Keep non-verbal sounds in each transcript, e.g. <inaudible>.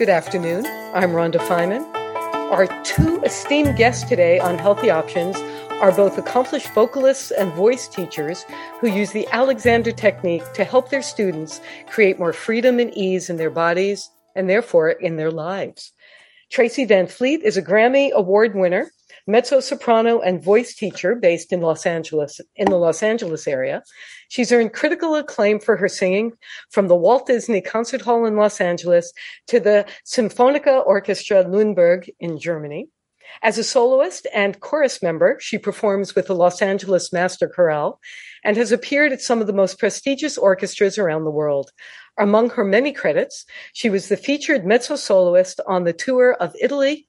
Good afternoon. I'm Rhonda Feiman. Our two esteemed guests today on Healthy Options are both accomplished vocalists and voice teachers who use the Alexander technique to help their students create more freedom and ease in their bodies and therefore in their lives. Tracy Van Fleet is a Grammy Award winner mezzo soprano and voice teacher based in Los Angeles, in the Los Angeles area. She's earned critical acclaim for her singing from the Walt Disney Concert Hall in Los Angeles to the Symphonica Orchestra Nuremberg in Germany. As a soloist and chorus member, she performs with the Los Angeles Master Chorale and has appeared at some of the most prestigious orchestras around the world. Among her many credits, she was the featured mezzo soloist on the tour of Italy,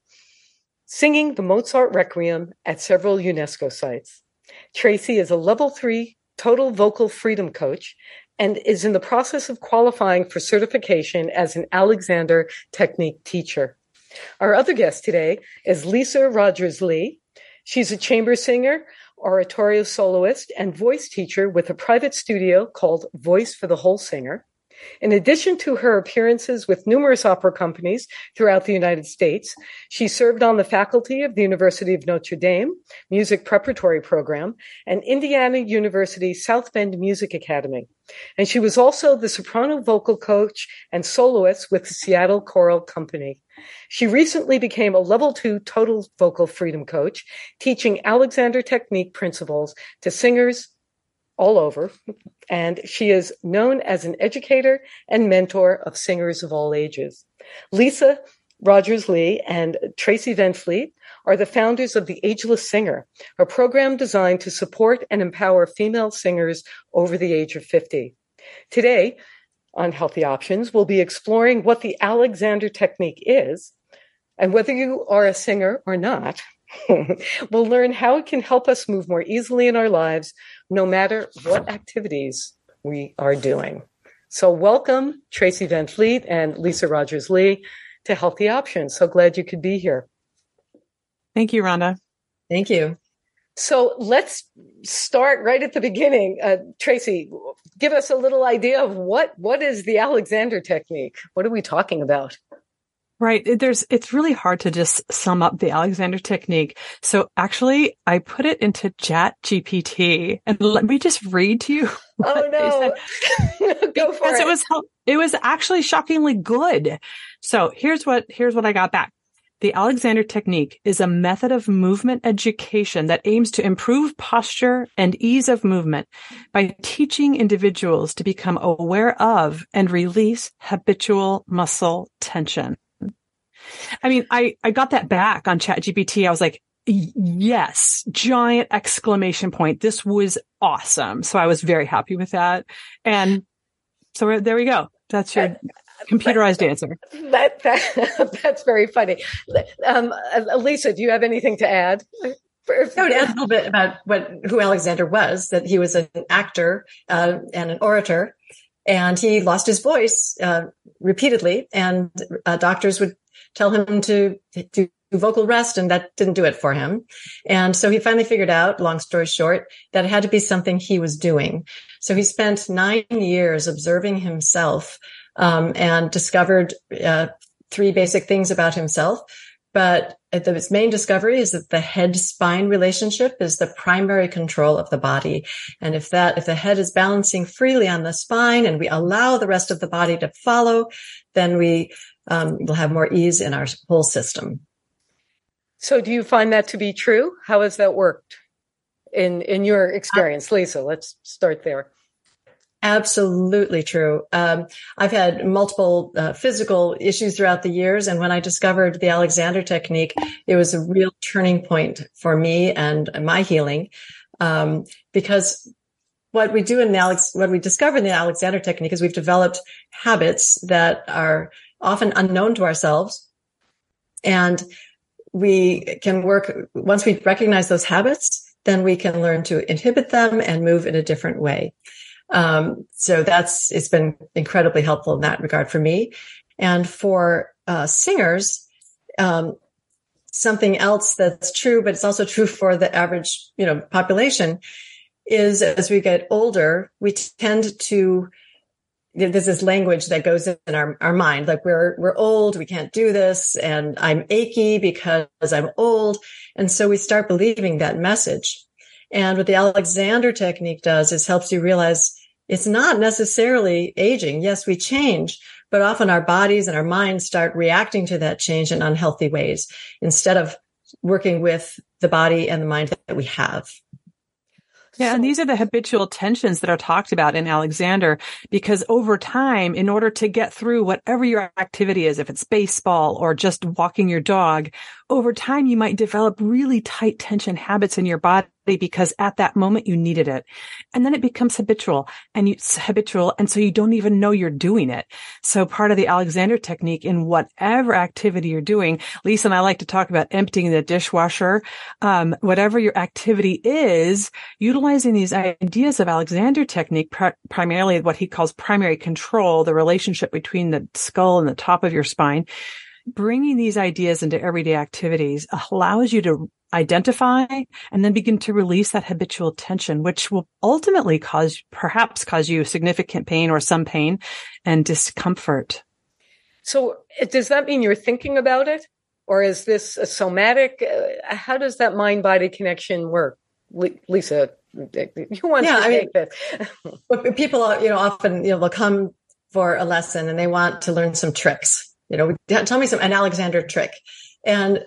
singing the Mozart Requiem at several UNESCO sites. Tracy is a level three total vocal freedom coach and is in the process of qualifying for certification as an Alexander Technique teacher. Our other guest today is Lisa Rogers Lee. She's a chamber singer, oratorio soloist, and voice teacher with a private studio called Voice for the Whole Singer. In addition to her appearances with numerous opera companies throughout the United States, she served on the faculty of the University of Notre Dame Music Preparatory Program and Indiana University South Bend Music Academy. And she was also the soprano vocal coach and soloist with the Seattle Choral Company. She recently became a level two total vocal freedom coach, teaching Alexander Technique principles to singers, all over. And she is known as an educator and mentor of singers of all ages. Lisa Rogers Lee and Tracy Van Fleet are the founders of The Ageless Singer, a program designed to support and empower female singers over the age of 50. Today, on Healthy Options, we'll be exploring what the Alexander Technique is and whether you are a singer or not, <laughs> we'll learn how it can help us move more easily in our lives, no matter what activities we are doing. So, welcome, Tracy Van Fleet and Lisa Rogers Lee, to Healthy Options. So glad you could be here. Thank you, Rhonda. Thank you. So let's start right at the beginning. Uh, Tracy, give us a little idea of what what is the Alexander technique? What are we talking about? Right. There's, it's really hard to just sum up the Alexander technique. So actually I put it into chat GPT and let me just read to you. <laughs> Oh no. <laughs> Go for it. It was, it was actually shockingly good. So here's what, here's what I got back. The Alexander technique is a method of movement education that aims to improve posture and ease of movement by teaching individuals to become aware of and release habitual muscle tension. I mean, I, I got that back on chat GPT. I was like, yes, giant exclamation point. This was awesome. So I was very happy with that. And so there we go. That's your computerized answer. That, that <laughs> that's very funny. Um, Lisa, do you have anything to add? I would add a little bit about what who Alexander was. That he was an actor uh, and an orator, and he lost his voice uh, repeatedly. And uh, doctors would tell him to do vocal rest and that didn't do it for him. And so he finally figured out, long story short, that it had to be something he was doing. So he spent nine years observing himself, um, and discovered, uh, three basic things about himself. But the main discovery is that the head spine relationship is the primary control of the body. And if that, if the head is balancing freely on the spine and we allow the rest of the body to follow, then we um, we'll have more ease in our whole system. So, do you find that to be true? How has that worked in in your experience, Lisa? Let's start there. Absolutely true. Um, I've had multiple uh, physical issues throughout the years, and when I discovered the Alexander technique, it was a real turning point for me and my healing. Um, because what we do in the Alex, what we discover in the Alexander technique is we've developed habits that are often unknown to ourselves. And we can work, once we recognize those habits, then we can learn to inhibit them and move in a different way. Um, so that's, it's been incredibly helpful in that regard for me. And for uh, singers, um, something else that's true, but it's also true for the average, you know, population is as we get older, we tend to there's this language that goes in our, our mind, like we're, we're old, we can't do this, and I'm achy because I'm old. And so we start believing that message. And what the Alexander technique does is helps you realize it's not necessarily aging. Yes, we change, but often our bodies and our minds start reacting to that change in unhealthy ways instead of working with the body and the mind that we have. Yeah, so, and these are the habitual tensions that are talked about in Alexander because over time, in order to get through whatever your activity is, if it's baseball or just walking your dog, over time you might develop really tight tension habits in your body because at that moment you needed it. And then it becomes habitual and it's habitual. And so you don't even know you're doing it. So part of the Alexander technique in whatever activity you're doing, Lisa and I like to talk about emptying the dishwasher. Um, whatever your activity is, utilizing these ideas of Alexander technique, pr- primarily what he calls primary control, the relationship between the skull and the top of your spine bringing these ideas into everyday activities allows you to identify and then begin to release that habitual tension, which will ultimately cause, perhaps cause you significant pain or some pain and discomfort. So does that mean you're thinking about it? Or is this a somatic? Uh, how does that mind body connection work? Lisa, <laughs> you want yeah, to I mean, this? <laughs> people, you know, often, you know, they'll come for a lesson and they want to learn some tricks. You know, tell me some, an Alexander trick. And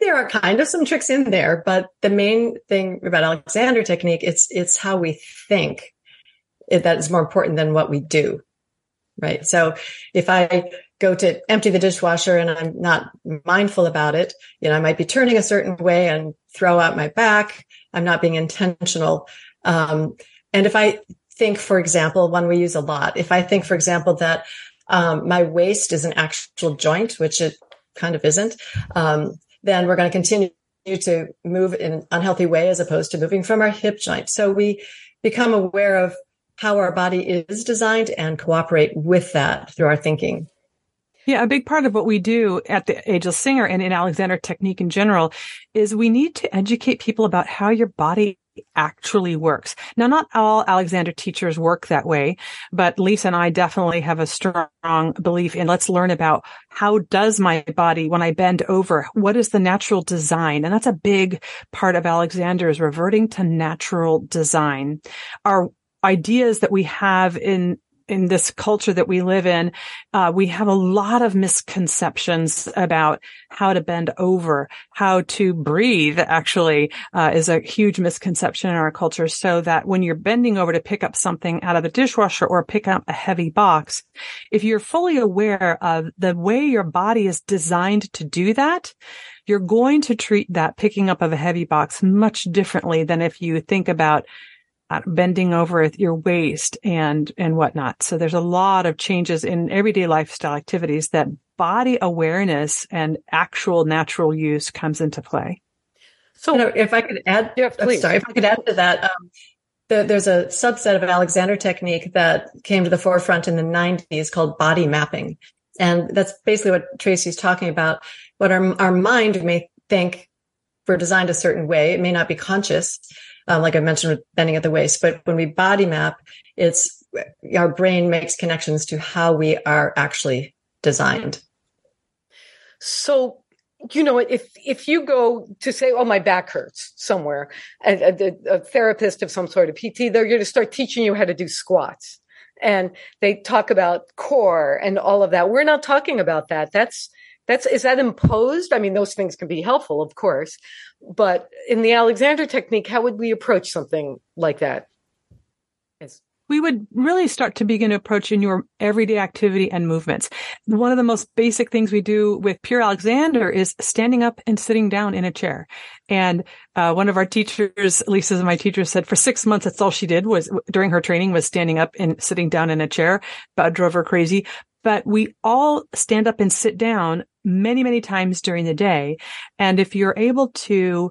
there are kind of some tricks in there, but the main thing about Alexander technique, it's, it's how we think that is more important than what we do. Right. So if I go to empty the dishwasher and I'm not mindful about it, you know, I might be turning a certain way and throw out my back. I'm not being intentional. Um, and if I think, for example, one we use a lot, if I think, for example, that um, my waist is an actual joint, which it kind of isn't, um, then we're going to continue to move in an unhealthy way as opposed to moving from our hip joint. So we become aware of how our body is designed and cooperate with that through our thinking. Yeah, a big part of what we do at the Ageless Singer and in Alexander Technique in general is we need to educate people about how your body actually works. Now, not all Alexander teachers work that way, but Lisa and I definitely have a strong belief in let's learn about how does my body when I bend over? What is the natural design? And that's a big part of Alexander is reverting to natural design. Our ideas that we have in in this culture that we live in, uh, we have a lot of misconceptions about how to bend over, how to breathe. Actually, uh, is a huge misconception in our culture. So that when you're bending over to pick up something out of the dishwasher or pick up a heavy box, if you're fully aware of the way your body is designed to do that, you're going to treat that picking up of a heavy box much differently than if you think about bending over your waist and, and whatnot. So there's a lot of changes in everyday lifestyle activities that body awareness and actual natural use comes into play. So you know, if I could add, yeah, sorry, if I could add to that, um, the, there's a subset of Alexander technique that came to the forefront in the 90s called body mapping. And that's basically what Tracy's talking about. What our, our mind may think we're designed a certain way. It may not be conscious, um, like I mentioned with bending at the waist. But when we body map, it's our brain makes connections to how we are actually designed. So, you know, if if you go to say, "Oh, my back hurts," somewhere, a, a, a therapist of some sort of PT, they're going to start teaching you how to do squats, and they talk about core and all of that. We're not talking about that. That's that's is that imposed? I mean, those things can be helpful, of course, but in the Alexander technique, how would we approach something like that? Yes. We would really start to begin to approach in your everyday activity and movements. One of the most basic things we do with Pure Alexander is standing up and sitting down in a chair. And uh, one of our teachers, Lisa, my teacher, said for six months that's all she did was during her training was standing up and sitting down in a chair. But drove her crazy but we all stand up and sit down many, many times during the day. And if you're able to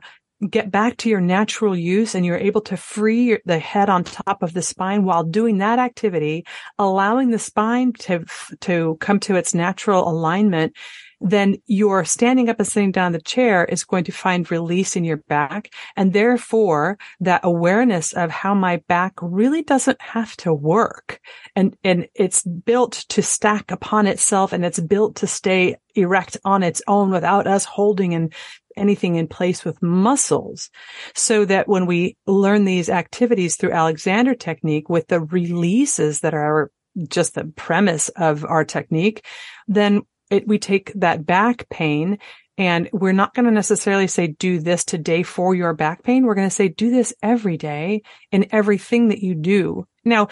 get back to your natural use and you're able to free the head on top of the spine while doing that activity, allowing the spine to, to come to its natural alignment, then your standing up and sitting down the chair is going to find release in your back. And therefore that awareness of how my back really doesn't have to work. And, and it's built to stack upon itself and it's built to stay erect on its own without us holding and anything in place with muscles so that when we learn these activities through Alexander technique with the releases that are just the premise of our technique, then it, we take that back pain and we're not going to necessarily say do this today for your back pain. We're going to say do this every day in everything that you do. Now,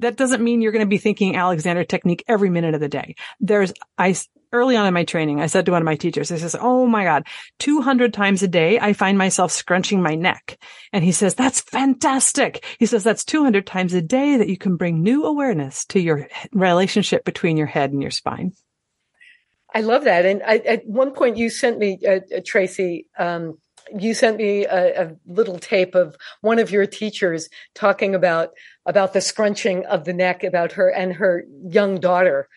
that doesn't mean you're going to be thinking Alexander technique every minute of the day. There's, I, early on in my training, I said to one of my teachers, I says, Oh my God, 200 times a day, I find myself scrunching my neck. And he says, that's fantastic. He says, that's 200 times a day that you can bring new awareness to your relationship between your head and your spine. I love that. And I, at one point you sent me, uh, uh, Tracy, um, you sent me a, a, little tape of one of your teachers talking about about the scrunching of the neck about her and her young daughter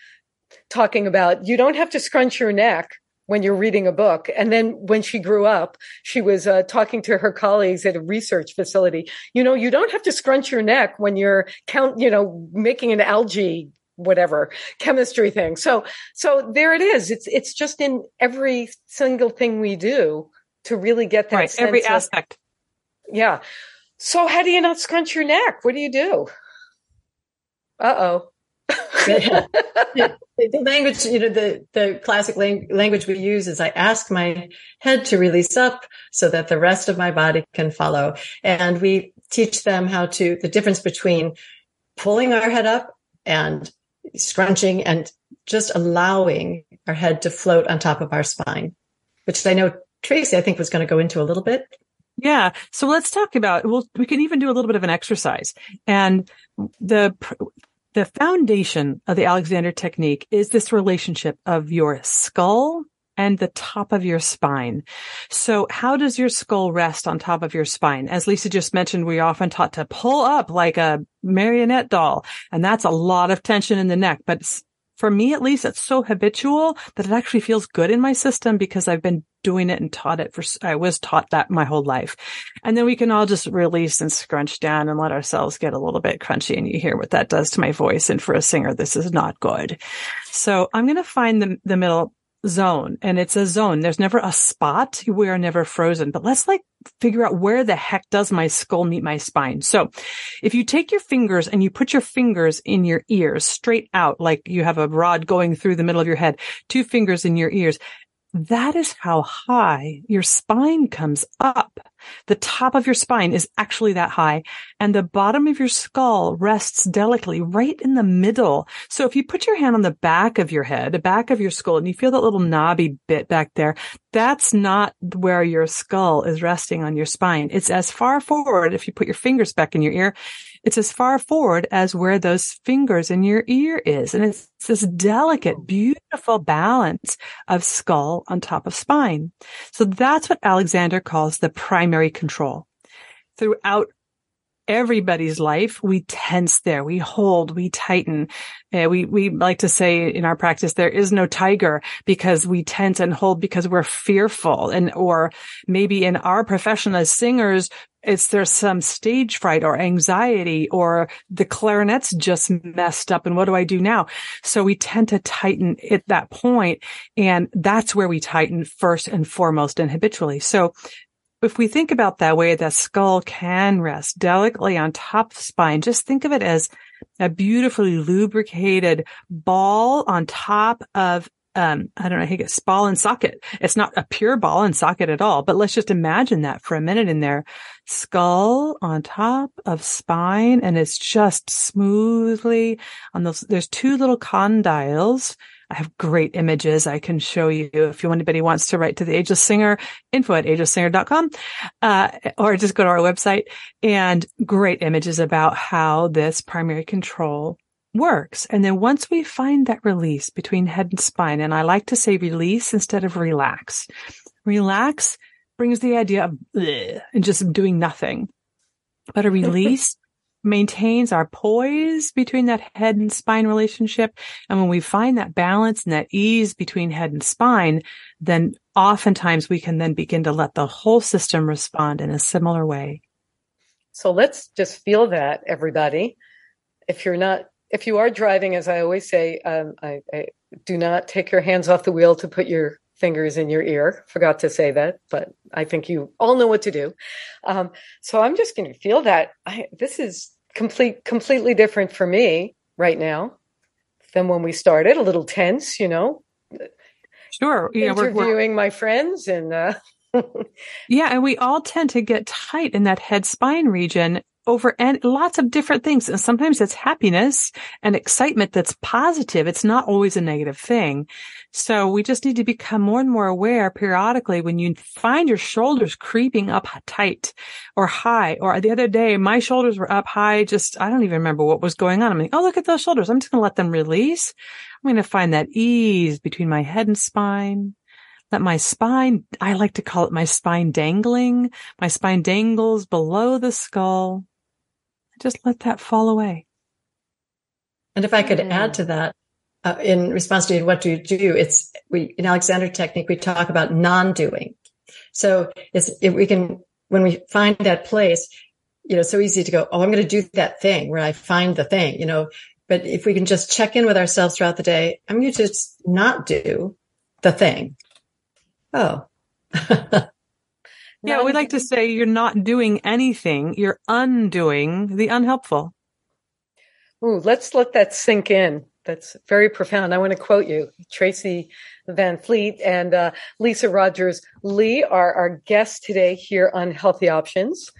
talking about you don't have to scrunch your neck when you're reading a book. And then when she grew up, she was uh, talking to her colleagues at a research facility. You know, you don't have to scrunch your neck when you're count, you know, making an algae whatever chemistry thing. So, so there it is. It's, it's just in every single thing we do to really get that right, every aspect. Yeah. So how do you not scrunch your neck? What do you do? Uh oh. the, <laughs> the, language, you know, the, the classic lang- language we use is I ask my head to release up so that the rest of my body can follow. And we teach them how to, the difference between pulling our head up and scrunching and just allowing our head to float on top of our spine, which I know Tracy, I think was going to go into a little bit. Yeah. So let's talk about, well, we can even do a little bit of an exercise and the, the foundation of the Alexander technique is this relationship of your skull and the top of your spine. So how does your skull rest on top of your spine? As Lisa just mentioned, we often taught to pull up like a marionette doll, and that's a lot of tension in the neck, but for me at least, it's so habitual that it actually feels good in my system because I've been doing it and taught it for, I was taught that my whole life. And then we can all just release and scrunch down and let ourselves get a little bit crunchy. And you hear what that does to my voice. And for a singer, this is not good. So I'm going to find the, the middle zone and it's a zone. There's never a spot. We are never frozen, but let's like figure out where the heck does my skull meet my spine. So if you take your fingers and you put your fingers in your ears straight out, like you have a rod going through the middle of your head, two fingers in your ears, that is how high your spine comes up. The top of your spine is actually that high and the bottom of your skull rests delicately right in the middle. So if you put your hand on the back of your head, the back of your skull, and you feel that little knobby bit back there, that's not where your skull is resting on your spine. It's as far forward. If you put your fingers back in your ear, it's as far forward as where those fingers in your ear is. And it's this delicate, beautiful balance of skull on top of spine. So that's what Alexander calls the primary control. Throughout everybody's life, we tense there, we hold, we tighten. Uh, we, we like to say in our practice, there is no tiger because we tense and hold because we're fearful. And, or maybe in our profession as singers, it's there's some stage fright or anxiety or the clarinet's just messed up and what do I do now? So we tend to tighten at that point and that's where we tighten first and foremost and habitually. So if we think about that way, the skull can rest delicately on top of the spine. Just think of it as a beautifully lubricated ball on top of um, I don't know, I think it's ball and socket. It's not a pure ball and socket at all, but let's just imagine that for a minute in there. Skull on top of spine and it's just smoothly on those. There's two little condyles I have great images I can show you if you anybody wants to write to the Ageless Singer, info at agelesssinger.com, uh, or just go to our website and great images about how this primary control works. And then once we find that release between head and spine, and I like to say release instead of relax, relax brings the idea of and just doing nothing, but a <laughs> release maintains our poise between that head and spine relationship. And when we find that balance and that ease between head and spine, then oftentimes we can then begin to let the whole system respond in a similar way. So let's just feel that, everybody. If you're not, if you are driving, as I always say, um, I, I do not take your hands off the wheel to put your fingers in your ear. Forgot to say that, but I think you all know what to do. Um, so I'm just going to feel that. I, this is complete, completely different for me right now than when we started. A little tense, you know. Sure. Yeah, interviewing we're, we're... my friends and. Uh... <laughs> yeah, and we all tend to get tight in that head spine region over and lots of different things. And sometimes it's happiness and excitement that's positive. It's not always a negative thing. So we just need to become more and more aware periodically when you find your shoulders creeping up tight or high. Or the other day, my shoulders were up high. Just, I don't even remember what was going on. I'm like, oh, look at those shoulders. I'm just going to let them release. I'm going to find that ease between my head and spine let my spine, I like to call it my spine dangling. My spine dangles below the skull. Just let that fall away. And if I could add to that, uh, in response to what do you do, it's we in Alexander technique we talk about non-doing. So it's if we can when we find that place, you know, so easy to go, oh, I'm going to do that thing where I find the thing, you know. But if we can just check in with ourselves throughout the day, I'm going to just not do the thing. Oh, <laughs> Yeah, we like to say you're not doing anything. You're undoing the unhelpful. Ooh, let's let that sink in. That's very profound. I want to quote you. Tracy Van Fleet and uh, Lisa Rogers Lee are our guests today here on Healthy Options.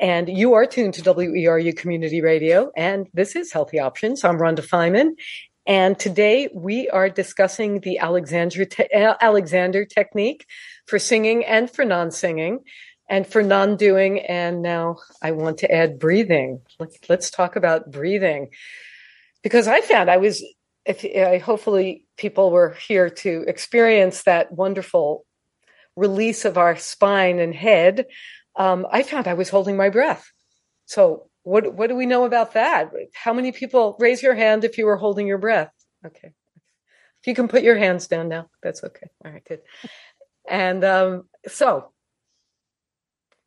And you are tuned to WERU Community Radio, and this is Healthy Options. I'm Rhonda Feiman, and today we are discussing the Alexander, te- Alexander technique for singing and for non-singing and for non-doing. And now I want to add breathing. Let's talk about breathing because I found I was, if I hopefully people were here to experience that wonderful release of our spine and head. Um, I found I was holding my breath. So what what do we know about that? How many people raise your hand if you were holding your breath? Okay. If you can put your hands down now, that's okay. All right, good. And um, so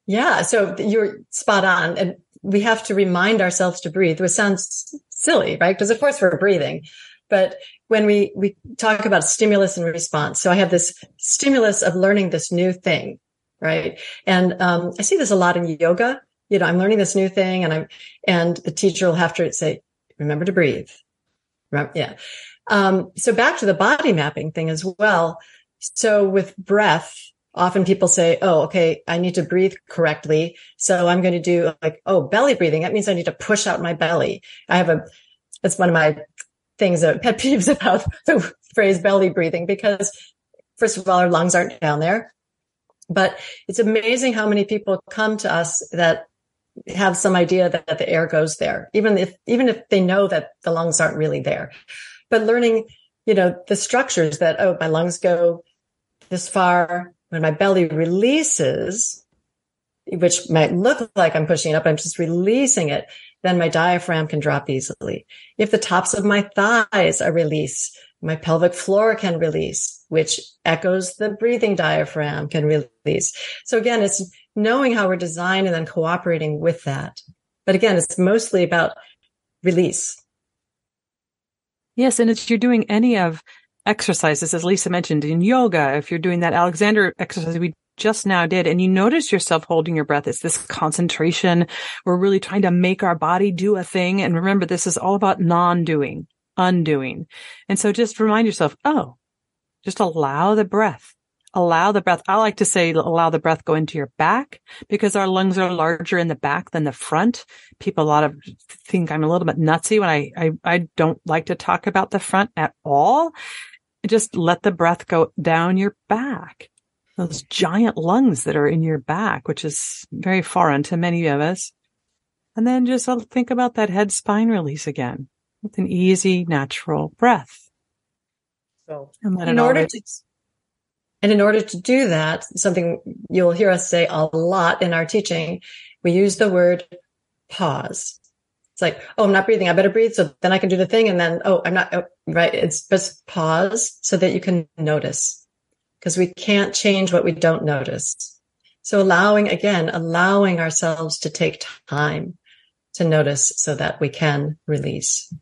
yeah, so you're spot on. And we have to remind ourselves to breathe, which sounds silly, right? Because of course we're breathing. But when we, we talk about stimulus and response, so I have this stimulus of learning this new thing, right? And, um, I see this a lot in yoga you know, I'm learning this new thing and I'm, and the teacher will have to say, remember to breathe. Remember, yeah. Um, so back to the body mapping thing as well. So with breath, often people say, Oh, okay, I need to breathe correctly. So I'm going to do like, Oh, belly breathing. That means I need to push out my belly. I have a, that's one of my things that pet <laughs> peeves about the phrase belly breathing because first of all, our lungs aren't down there. But it's amazing how many people come to us that have some idea that, that the air goes there, even if, even if they know that the lungs aren't really there. But learning, you know, the structures that, oh, my lungs go this far. When my belly releases, which might look like I'm pushing it up, I'm just releasing it. Then my diaphragm can drop easily. If the tops of my thighs are released, my pelvic floor can release, which echoes the breathing diaphragm can release. So again, it's knowing how we're designed and then cooperating with that. But again, it's mostly about release. Yes. And if you're doing any of exercises, as Lisa mentioned in yoga, if you're doing that Alexander exercise we just now did, and you notice yourself holding your breath, it's this concentration. We're really trying to make our body do a thing. And remember, this is all about non-doing, undoing. And so just remind yourself, oh, just allow the breath allow the breath. I like to say allow the breath go into your back because our lungs are larger in the back than the front. People a lot of think I'm a little bit nutsy when I, I, I don't like to talk about the front at all. Just let the breath go down your back. Those giant lungs that are in your back, which is very foreign to many of us. And then just think about that head spine release again with an easy, natural breath. So in order to, and in order to do that, something you'll hear us say a lot in our teaching, we use the word pause. It's like, oh, I'm not breathing. I better breathe. So then I can do the thing. And then, oh, I'm not oh, right. It's just pause so that you can notice because we can't change what we don't notice. So allowing again, allowing ourselves to take time to notice so that we can release.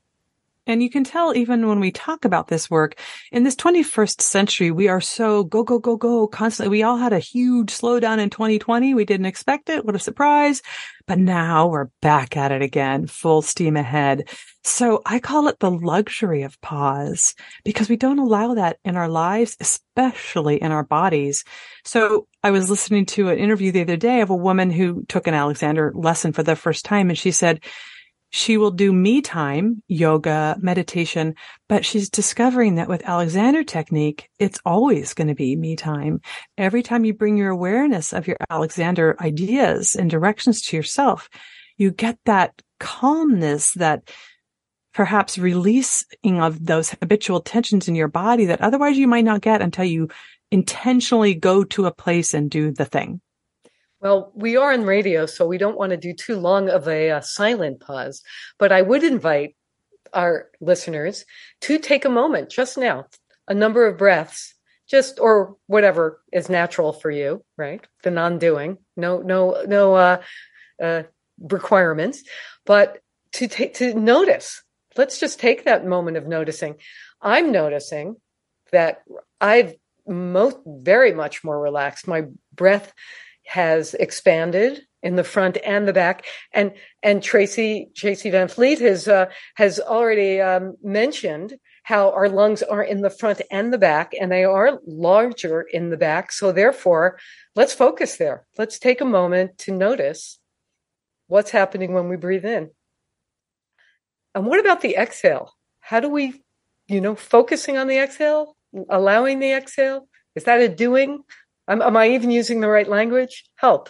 And you can tell even when we talk about this work in this 21st century, we are so go, go, go, go constantly. We all had a huge slowdown in 2020. We didn't expect it. What a surprise. But now we're back at it again, full steam ahead. So I call it the luxury of pause because we don't allow that in our lives, especially in our bodies. So I was listening to an interview the other day of a woman who took an Alexander lesson for the first time. And she said, she will do me time, yoga, meditation, but she's discovering that with Alexander technique, it's always going to be me time. Every time you bring your awareness of your Alexander ideas and directions to yourself, you get that calmness, that perhaps releasing of those habitual tensions in your body that otherwise you might not get until you intentionally go to a place and do the thing. Well, we are on radio, so we don't want to do too long of a, a, silent pause, but I would invite our listeners to take a moment just now, a number of breaths, just or whatever is natural for you, right? The non-doing, no, no, no uh, uh, requirements, but to take to notice. Let's just take that moment of noticing. I'm noticing that I've most very much more relaxed. My breath has expanded in the front and the back. And and Tracy Tracy Van Fleet has uh, has already um, mentioned how our lungs are in the front and the back, and they are larger in the back. So therefore, let's focus there. Let's take a moment to notice what's happening when we breathe in. And what about the exhale? How do we, you know, focusing on the exhale, allowing the exhale? Is that a doing? Am, am I even using the right language? Help.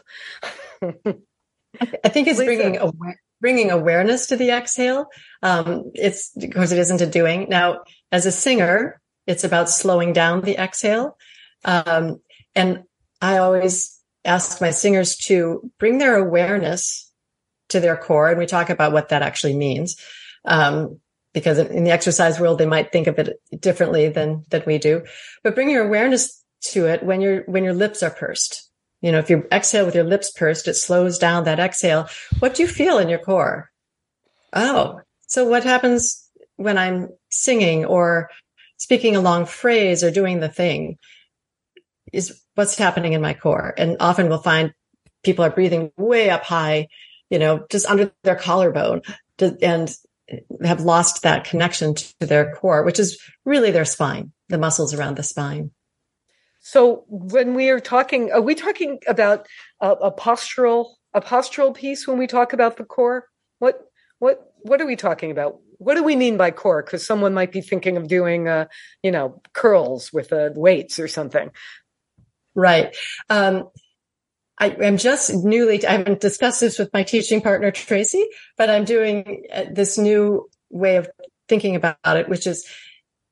I think it's bringing aware, bringing awareness to the exhale. Um, it's because it isn't a doing. Now, as a singer, it's about slowing down the exhale. Um, and I always ask my singers to bring their awareness to their core. And we talk about what that actually means. Um, because in the exercise world, they might think of it differently than, than we do, but bring your awareness to it when your when your lips are pursed. You know, if you exhale with your lips pursed, it slows down that exhale. What do you feel in your core? Oh, so what happens when I'm singing or speaking a long phrase or doing the thing is what's happening in my core. And often we'll find people are breathing way up high, you know, just under their collarbone and have lost that connection to their core, which is really their spine, the muscles around the spine. So when we are talking, are we talking about a, a, postural a postural piece when we talk about the core? What what what are we talking about? What do we mean by core? Because someone might be thinking of doing, uh, you know, curls with uh, weights or something. Right. Um, I am just newly, I haven't discussed this with my teaching partner, Tracy, but I'm doing uh, this new way of thinking about it, which is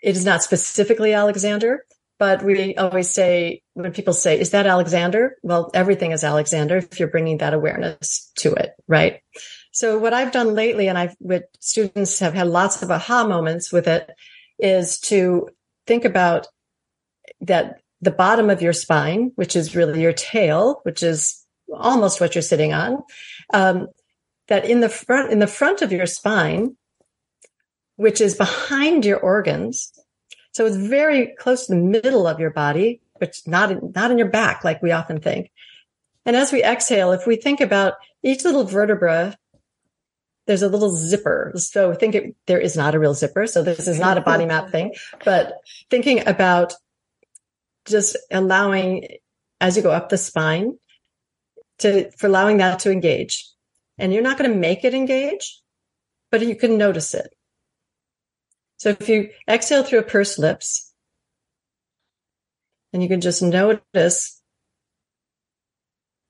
it is not specifically Alexander, but we always say, when people say, is that Alexander? Well, everything is Alexander if you're bringing that awareness to it, right? So what I've done lately, and I've, with students have had lots of aha moments with it, is to think about that the bottom of your spine, which is really your tail, which is almost what you're sitting on, um, that in the front, in the front of your spine, which is behind your organs, so it's very close to the middle of your body, but not not in your back like we often think. And as we exhale, if we think about each little vertebra, there's a little zipper. So think it, there is not a real zipper. So this is not a body map thing, but thinking about just allowing as you go up the spine to, for allowing that to engage. And you're not going to make it engage, but you can notice it. So if you exhale through a pursed lips, and you can just notice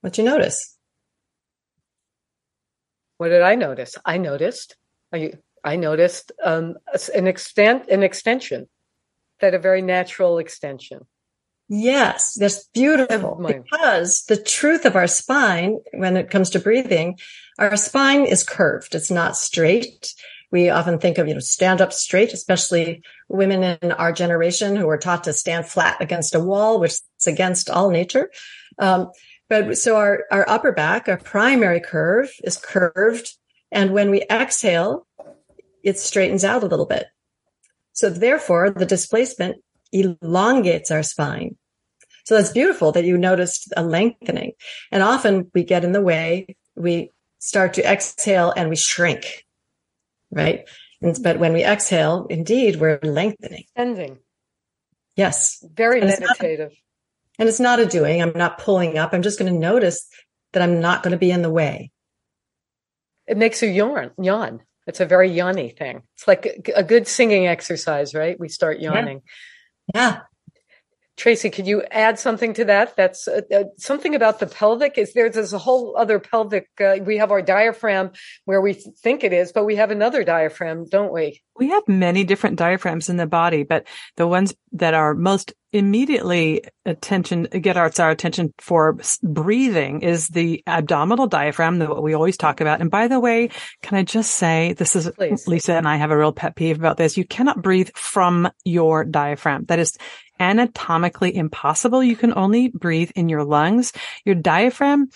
what you notice. What did I notice? I noticed. I, I noticed um, an extent, an extension, that a very natural extension. Yes, that's beautiful. Because the truth of our spine, when it comes to breathing, our spine is curved. It's not straight. We often think of, you know, stand up straight, especially women in our generation who are taught to stand flat against a wall, which is against all nature. Um, but so our, our upper back, our primary curve is curved. And when we exhale, it straightens out a little bit. So therefore the displacement elongates our spine. So that's beautiful that you noticed a lengthening. And often we get in the way. We start to exhale and we shrink, right? And, but when we exhale, indeed, we're lengthening. Ending. Yes. Very and meditative. It's not, and it's not a doing. I'm not pulling up. I'm just going to notice that I'm not going to be in the way. It makes you yawn, yawn. It's a very yawny thing. It's like a, good singing exercise, right? We start yawning. Yeah. yeah. Tracy, could you add something to that? That's uh, uh, something about the pelvic. Is there, there's a whole other pelvic? Uh, we have our diaphragm where we think it is, but we have another diaphragm, don't we? We have many different diaphragms in the body, but the ones that are most immediately attention get our, our attention for breathing is the abdominal diaphragm, that what we always talk about. And by the way, can I just say this is Please. Lisa and I have a real pet peeve about this. You cannot breathe from your diaphragm. That is anatomically impossible. You can only breathe in your lungs. Your diaphragm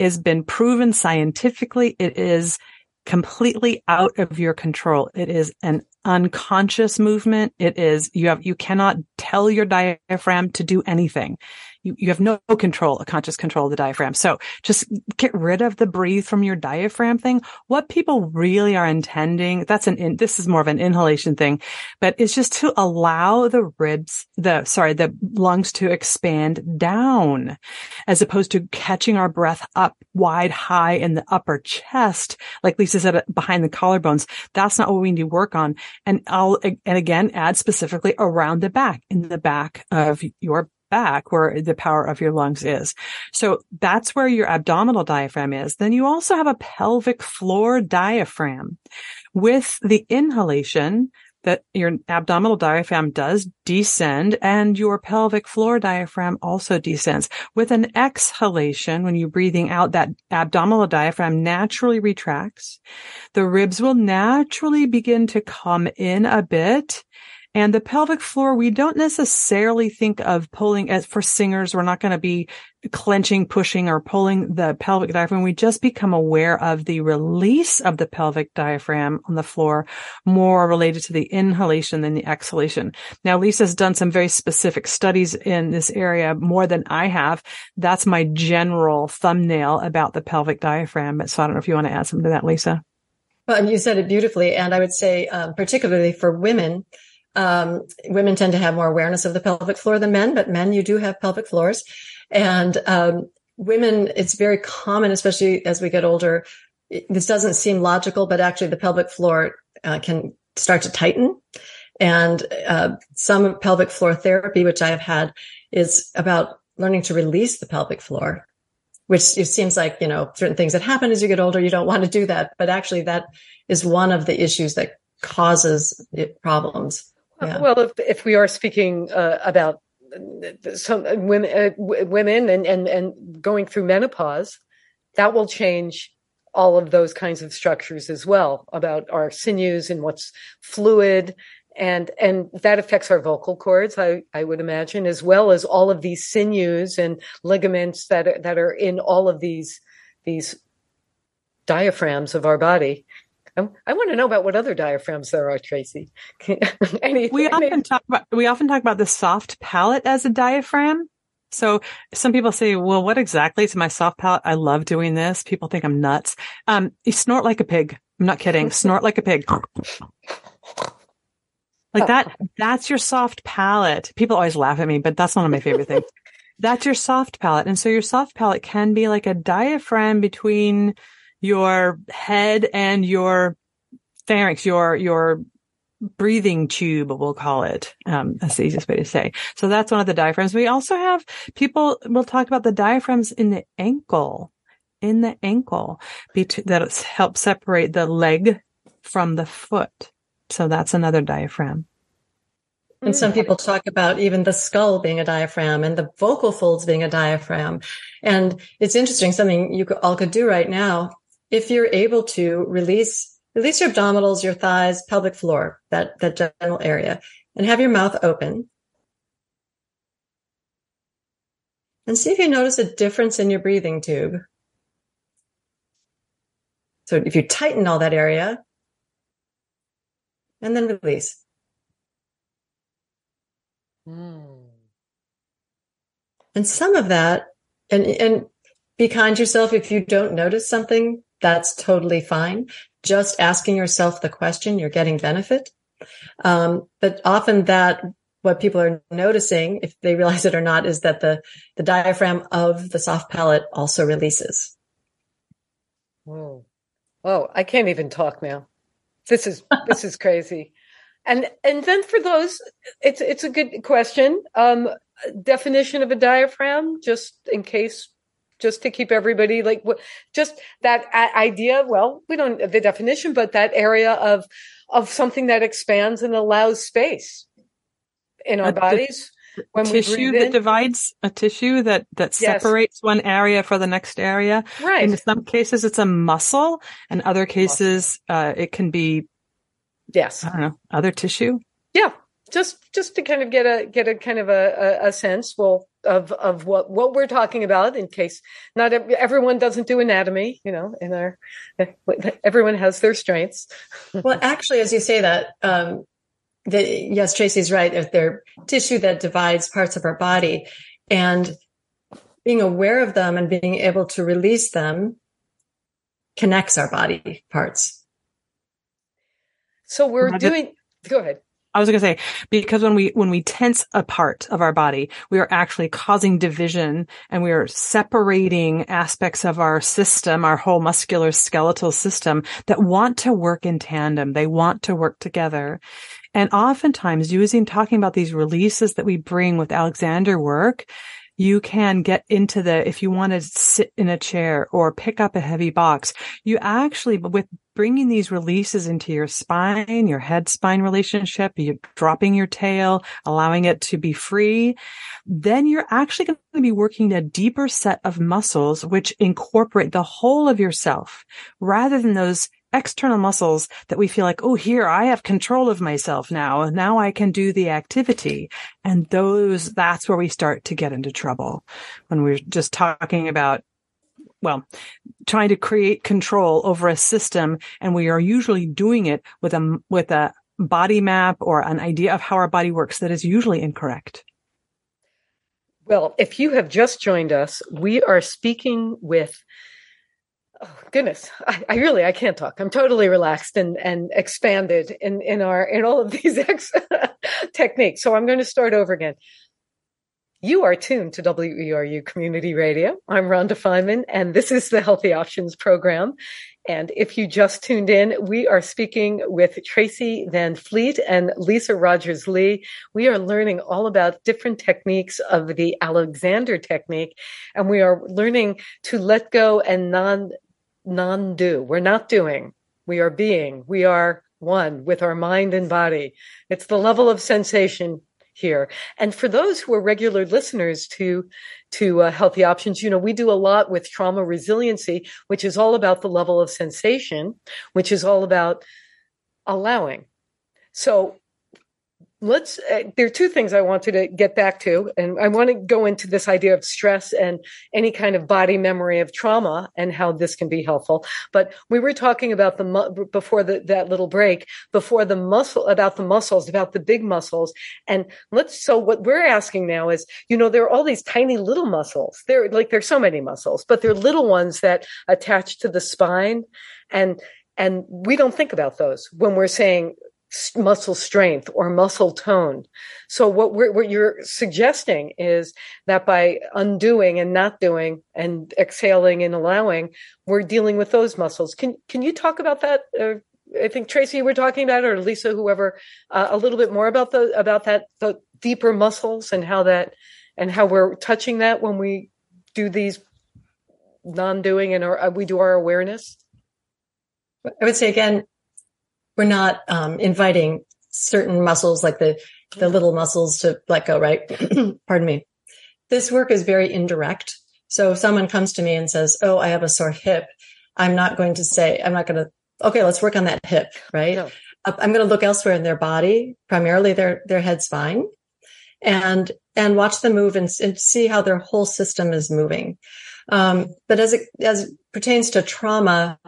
has been proven scientifically. It is completely out of your control. It is an unconscious movement. It is, you have, you cannot tell your diaphragm to do anything you, you have no control, a conscious control of the diaphragm. So just get rid of the breathe from your diaphragm thing. What people really are intending, that's an, in, this is more of an inhalation thing, but it's just to allow the ribs, the, sorry, the lungs to expand down as opposed to catching our breath up wide, high in the upper chest. Like Lisa said, behind the collarbones. That's not what we need to work on. And I'll, and again, add specifically around the back, in the back of your back where the power of your lungs is. So that's where your abdominal diaphragm is. Then you also have a pelvic floor diaphragm. With the inhalation, that your abdominal diaphragm does descend and your pelvic floor diaphragm also descends. With an exhalation, when you're breathing out, that abdominal diaphragm naturally retracts. The ribs will naturally begin to come in a bit and the pelvic floor, we don't necessarily think of pulling as for singers. We're not going to be clenching, pushing or pulling the pelvic diaphragm. We just become aware of the release of the pelvic diaphragm on the floor more related to the inhalation than the exhalation. Now, Lisa's done some very specific studies in this area more than I have. That's my general thumbnail about the pelvic diaphragm. So I don't know if you want to add something to that, Lisa. Well, you said it beautifully. And I would say, um, particularly for women, um, women tend to have more awareness of the pelvic floor than men, but men, you do have pelvic floors. And um, women, it's very common, especially as we get older. This doesn't seem logical, but actually the pelvic floor uh, can start to tighten. And uh, some pelvic floor therapy, which I have had, is about learning to release the pelvic floor, which it seems like, you know, certain things that happen as you get older, you don't want to do that. But actually that is one of the issues that causes problems. Yeah. Well, if, if we are speaking uh, about some women, uh, women and, and, and going through menopause, that will change all of those kinds of structures as well about our sinews and what's fluid and and that affects our vocal cords I, I would imagine as well as all of these sinews and ligaments that are, that are in all of these these diaphragms of our body I want to know about what other diaphragms there are, Tracy. <laughs> we often talk about we often talk about the soft palate as a diaphragm. So some people say, well, what exactly is my soft palate? I love doing this. People think I'm nuts. Um, you snort like a pig. I'm not kidding. <laughs> snort like a pig. Like that, that's your soft palate. People always laugh at me, but that's one of my favorite things. <laughs> That's your soft palate. And so your soft palate can be like a diaphragm between your head and your pharynx, your, your breathing tube, we'll call it. Um, that's the easiest way to say. So that's one of the diaphragms. We also have people, we'll talk about the diaphragms in the ankle, in the ankle that help separate the leg from the foot. So that's another diaphragm. And some people talk about even the skull being a diaphragm and the vocal folds being a diaphragm. And it's interesting, something you all could do right now. If you're able to release, release your abdominals, your thighs, pelvic floor, that, that general area and have your mouth open. And see if you notice a difference in your breathing tube. So if you tighten all that area and then release. Mm. And some of that, and, and be kind to yourself. If you don't notice something, that's totally fine. Just asking yourself the question, you're getting benefit. Um, but often that what people are noticing, if they realize it or not, is that the, the diaphragm of the soft palate also releases. Whoa. Oh, I can't even talk now. This is, <laughs> this is crazy. And and then for those, it's it's a good question. Um, definition of a diaphragm, just in case, just to keep everybody like just that idea. Well, we don't the definition, but that area of of something that expands and allows space in our bodies. When tissue that in. divides a tissue that that yes. separates one area for the next area. Right. In some cases, it's a muscle. In other cases, uh, it can be Yes. I don't know. Other tissue? Yeah. Just just to kind of get a get a kind of a, a, a sense, well, of of what what we're talking about in case not everyone doesn't do anatomy, you know, in our <laughs> everyone has their strengths. well, <laughs> actually, as you say that, um, the, yes, Tracy's right. If they're tissue that divides parts of our body, and being aware of them and being able to release them connects our body parts. So we're doing, go ahead. I was going to say because when we when we tense a part of our body, we are actually causing division and we are separating aspects of our system, our whole muscular skeletal system that want to work in tandem. They want to work together. And oftentimes using talking about these releases that we bring with Alexander work, you can get into the, if you want to sit in a chair or pick up a heavy box, you actually, with bringing these releases into your spine, your head spine relationship, you dropping your tail, allowing it to be free, then you're actually going to be working a deeper set of muscles, which incorporate the whole of yourself rather than those external muscles that we feel like, oh, here I have control of myself now. Now I can do the activity. And those, that's where we start to get into trouble when we're just talking about well, trying to create control over a system. And we are usually doing it with a, with a body map or an idea of how our body works that is usually incorrect. Well, if you have just joined us, we are speaking with oh goodness I, I, really i can't talk i'm totally relaxed and and expanded in in our in all of <laughs> these ex- techniques so i'm going to start over again you are tuned to WERU Community Radio. I'm Rhonda Feiman, and this is the Healthy Options Program. And if you just tuned in, we are speaking with Tracy Van Fleet and Lisa Rogers Lee. We are learning all about different techniques of the Alexander technique, and we are learning to let go and non non do. We're not doing. We are being. We are one with our mind and body. It's the level of sensation here. And for those who are regular listeners to to uh, healthy options, you know, we do a lot with trauma resiliency, which is all about the level of sensation, which is all about allowing. So let's uh, there are two things i wanted to get back to and i want to go into this idea of stress and any kind of body memory of trauma and how this can be helpful. But we were talking about the before the, that little break before the muscle about the muscles about the big muscles. And let's so what we're asking now is you know there are all these tiny little muscles. There like there's so many muscles but they're little ones that attach to the spine. And and we don't think about those when we're saying muscle strength or muscle tone. So what we're, what you're suggesting is that by undoing and not doing and exhaling and allowing, we're dealing with those muscles. Can can you talk about that? Uh, I think Tracy, you were talking about, or Lisa, whoever, uh, a little bit more about the about that the deeper muscles and how that and how we're touching that when we do these non-doing and our, uh, we do our awareness. I would say again, we're not um, inviting certain muscles like the the little muscles to let go, right? <clears throat> Pardon me. This work is very indirect. So if someone comes to me and says, Oh, I have a sore hip, I'm not going to say, I'm not going to, okay, let's work on that hip, right? No. I'm going to look elsewhere in their body, primarily their, their head spine and, and watch them move and, and see how their whole system is moving. Um, but as it, as it pertains to trauma,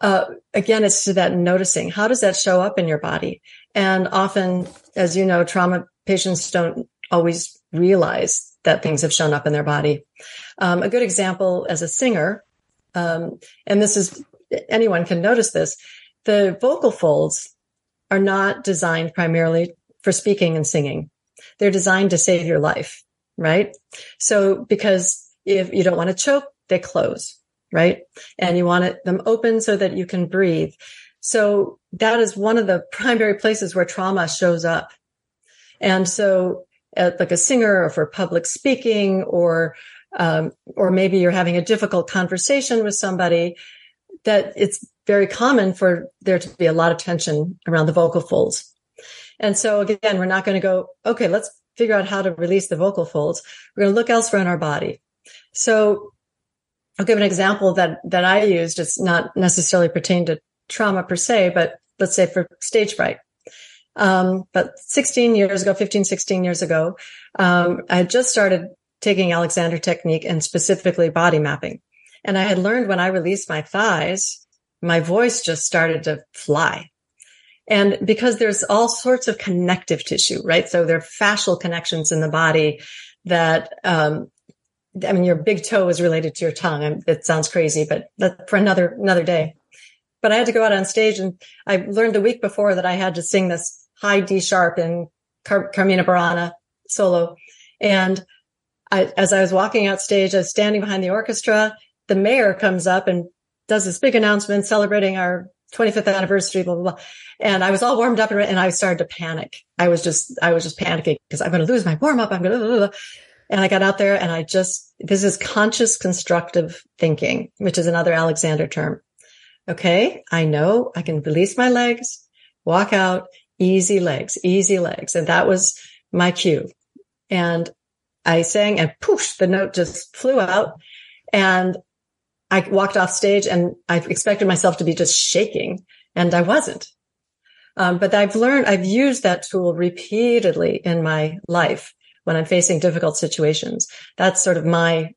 uh, again, it's to that noticing. How does that show up in your body? And often, as you know, trauma patients don't always realize that things have shown up in their body. Um, a good example as a singer, um, and this is anyone can notice this, the vocal folds are not designed primarily for speaking and singing. They're designed to save your life, right? So because if you don't want to choke, they close, right? And you want it, them open so that you can breathe. So that is one of the <laughs> primary places where trauma shows up. And so uh, like a singer or for public speaking or, um, or maybe you're having a difficult conversation with somebody that it's very common for there to be a lot of tension around the vocal folds. And so again, we're not going to go, okay, let's figure out how to release the vocal folds. We're going to look elsewhere in our body. So I'll give an example that, that I used. It's not necessarily pertain to trauma per se, but let's say for stage fright. Um, but 16 years ago, 15, 16 years ago, um, I had just started taking Alexander technique and specifically body mapping. And I had learned when I released my thighs, my voice just started to fly. And because there's all sorts of connective tissue, right? So there are fascial connections in the body that, um, I mean, your big toe is related to your tongue. It sounds crazy, but that's for another, another day. But I had to go out on stage and I learned the week before that I had to sing this high D sharp in Car- Carmina Burana solo. And I, as I was walking out stage, I was standing behind the orchestra. The mayor comes up and does this big announcement celebrating our 25th anniversary, blah, blah, blah. And I was all warmed up and I started to panic. I was just, I was just panicking because I'm going to lose my warm up. I'm going to, and I got out there and I just, this is conscious constructive thinking, which is another Alexander term. Okay. I know I can release my legs, walk out, easy legs, easy legs. And that was my cue. And I sang and poosh, the note just flew out and I walked off stage and I expected myself to be just shaking and I wasn't. Um, but I've learned, I've used that tool repeatedly in my life when I'm facing difficult situations. That's sort of my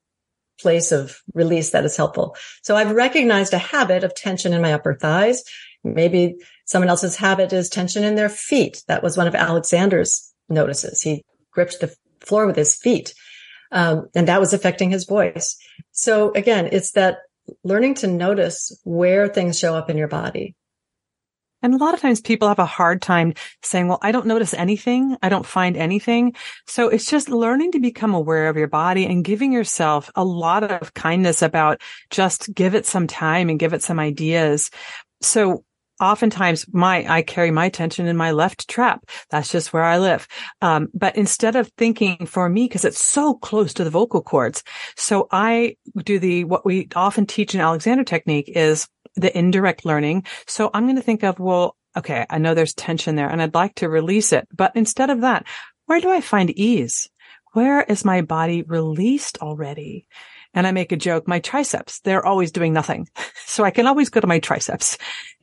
place of release that is helpful. So I've recognized a habit of tension in my upper thighs. Maybe someone else's habit is tension in their feet. That was one of Alexander's notices. He gripped the floor with his feet. Um, and that was affecting his voice. So again, it's that learning to notice where things show up in your body. And a lot of times people have a hard time saying, well, I don't notice anything. I don't find anything. So it's just learning to become aware of your body and giving yourself a lot of kindness about just give it some time and give it some ideas. So oftentimes my I carry my attention in my left trap. That's just where I live. Um, but instead of thinking for me, because it's so close to the vocal cords, so I do the what we often teach in Alexander technique is the indirect learning. So I'm going to think of, well, okay, I know there's tension there and I'd like to release it. But instead of that, where do I find ease? Where is my body released already? And I make a joke, my triceps, they're always doing nothing. <laughs> So I can always go to my triceps.